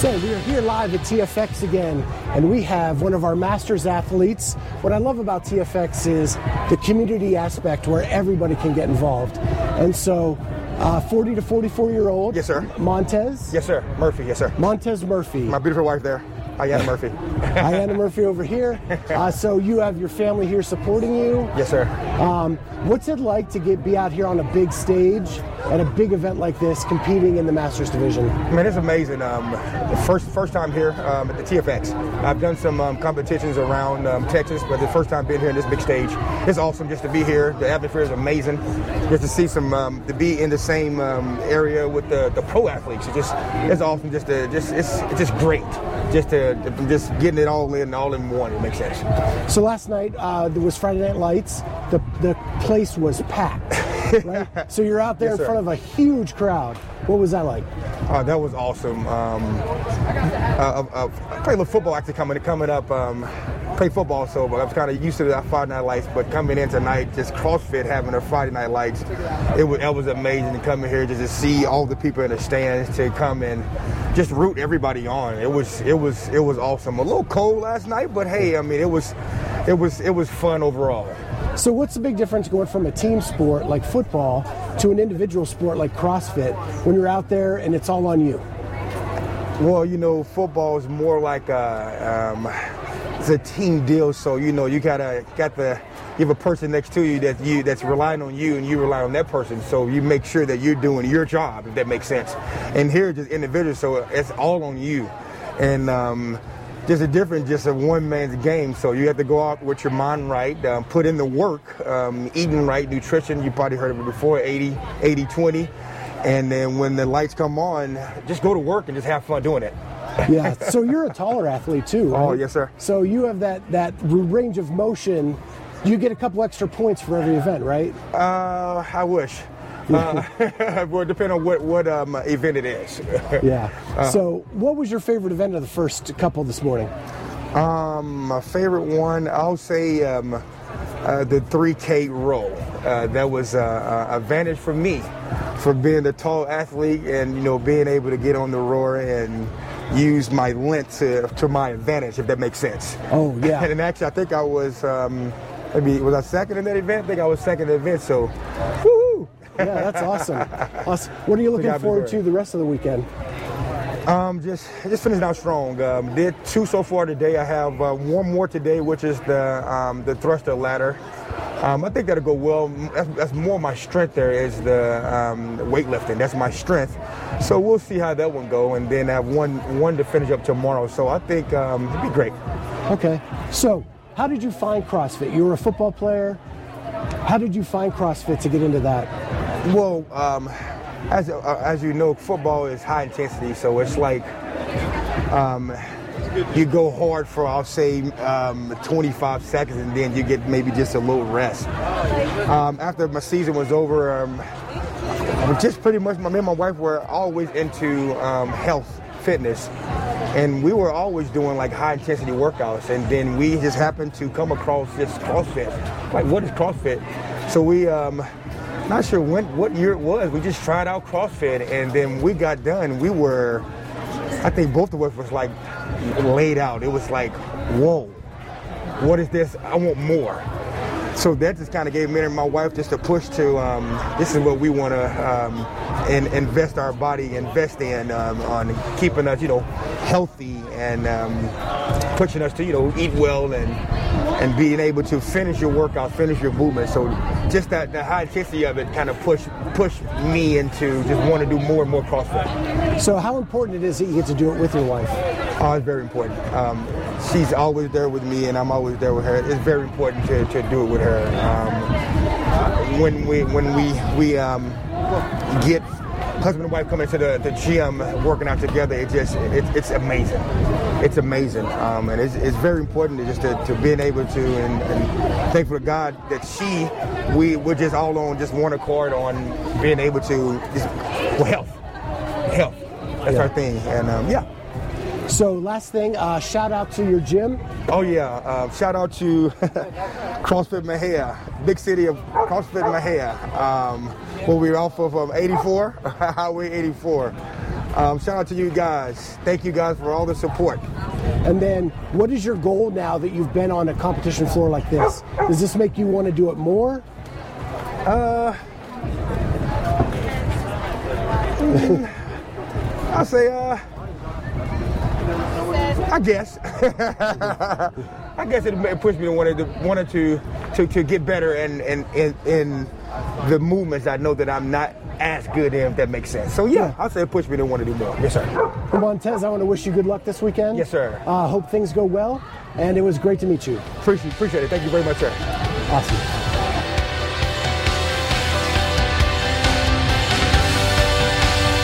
So we are here live at TFX again, and we have one of our Masters athletes. What I love about TFX is the community aspect where everybody can get involved. And so, uh, 40 to 44 year old. Yes, sir. Montez. Yes, sir. Murphy. Yes, sir. Montez Murphy. My beautiful wife there, Ayana Murphy. Ayana Murphy over here. Uh, so you have your family here supporting you. Yes, sir. Um, what's it like to get be out here on a big stage at a big event like this, competing in the Masters division? Man, it's amazing. Um, first first time here um, at the TFX. I've done some um, competitions around um, Texas, but the first time being here in this big stage. It's awesome just to be here. The atmosphere is amazing. Just to see some, um, to be in the same um, area with the, the pro athletes. It's just, it's awesome. Just to, just, it's, it's just great. Just to, just getting it all in, all in one. It makes sense. So last night uh, there was Friday Night Lights. The the place was packed. Right? so you're out there Yes, in front of a huge crowd. What was that like? Uh, that was awesome. Um, uh, uh, I played a little football actually coming coming up. Um, play football, so but I was kind of used to that Friday Night Lights. But coming in tonight, just CrossFit having a Friday Night Lights, it was that was amazing to come in here just to see all the people in the stands to come and just root everybody on. It was it was it was awesome. A little cold last night, but hey, I mean it was it was it was fun overall. So what's the big difference going from a team sport like football to an individual sport like CrossFit when you're out there and it's all on you? Well, you know, football is more like a, um, it's a team deal. So you know, you gotta got the you have a person next to you that you that's relying on you, and you rely on that person. So you make sure that you're doing your job, if that makes sense. And here, just individual, so it's all on you, and. Um, just a different, just a one man's game. So you have to go out with your mind right, um, put in the work, um, eating right, nutrition. You probably heard of it before 80, 80, 20. And then when the lights come on, just go to work and just have fun doing it. Yeah. so you're a taller athlete too, right? Oh, yes, sir. So you have that that range of motion. You get a couple extra points for every event, right? Uh, I wish. Uh, well, depending on what what um, event it is. Yeah. Uh, so what was your favorite event of the first couple this morning? Um, my favorite one, I'll say um, uh, the 3K row. Uh, that was uh, a advantage for me, for being a tall athlete and you know being able to get on the rower and use my length to, to my advantage, if that makes sense. Oh yeah. And actually, I think I was um, maybe was I second in that event? I think I was second in the event. So, woohoo! yeah, that's awesome. awesome. What are you looking forward to the rest of the weekend? Um, just just finishing out strong. Um, did two so far today. I have uh, one more today, which is the um, the thruster ladder. Um, I think that'll go well. That's, that's more my strength. There is the um, weightlifting. That's my strength. So we'll see how that one go, and then I have one one to finish up tomorrow. So I think um, it'll be great. Okay. So how did you find CrossFit? You were a football player. How did you find CrossFit to get into that? Well, um, as uh, as you know, football is high intensity, so it's like um, you go hard for I'll say um, 25 seconds, and then you get maybe just a little rest. Um, after my season was over, um, just pretty much, my, me and my wife were always into um, health, fitness, and we were always doing like high intensity workouts. And then we just happened to come across this CrossFit. Like, what is CrossFit? So we, um, not sure when, what year it was. We just tried out CrossFit, and then we got done. We were, I think both of us was like laid out. It was like, whoa, what is this? I want more. So that just kind of gave me and my wife just a push to um, this is what we want to um, in, invest our body, invest in um, on keeping us, you know, healthy and um, pushing us to, you know, eat well and and being able to finish your workout, finish your movement. So just that the high intensity of it kind of pushed pushed me into just want to do more and more CrossFit. So how important it is that you get to do it with your wife? Oh, it's very important. Um, she's always there with me, and I'm always there with her. It's very important to, to do it with her. Um, when we when we we um, get husband and wife coming to the, the gym working out together, it just it, it's amazing. It's amazing, um, and it's, it's very important to just to, to being able to and, and thankful to God that she we we're just all on just one accord on being able to just well health, health. That's Yeah. our thing, and um, yeah. So last thing, uh, shout out to your gym. Oh yeah! Uh, shout out to CrossFit Mexia, big city of CrossFit Mexia. Um, where we're off of um, 84, Highway 84. Um, shout out to you guys. Thank you guys for all the support. And then, what is your goal now that you've been on a competition floor like this? Does this make you want to do it more? Uh, I say, uh, I guess. I guess it, it pushed me to wanted to wanted to to, to get better and and in, in the movements I know that I'm not as good in, if that makes sense. So yeah, I'll say it pushed me to want to do more. Yes, sir. Montez, I want to wish you good luck this weekend. Yes, sir. Uh, hope things go well, and it was great to meet you. Appreciate appreciate it. Thank you very much, sir. Awesome.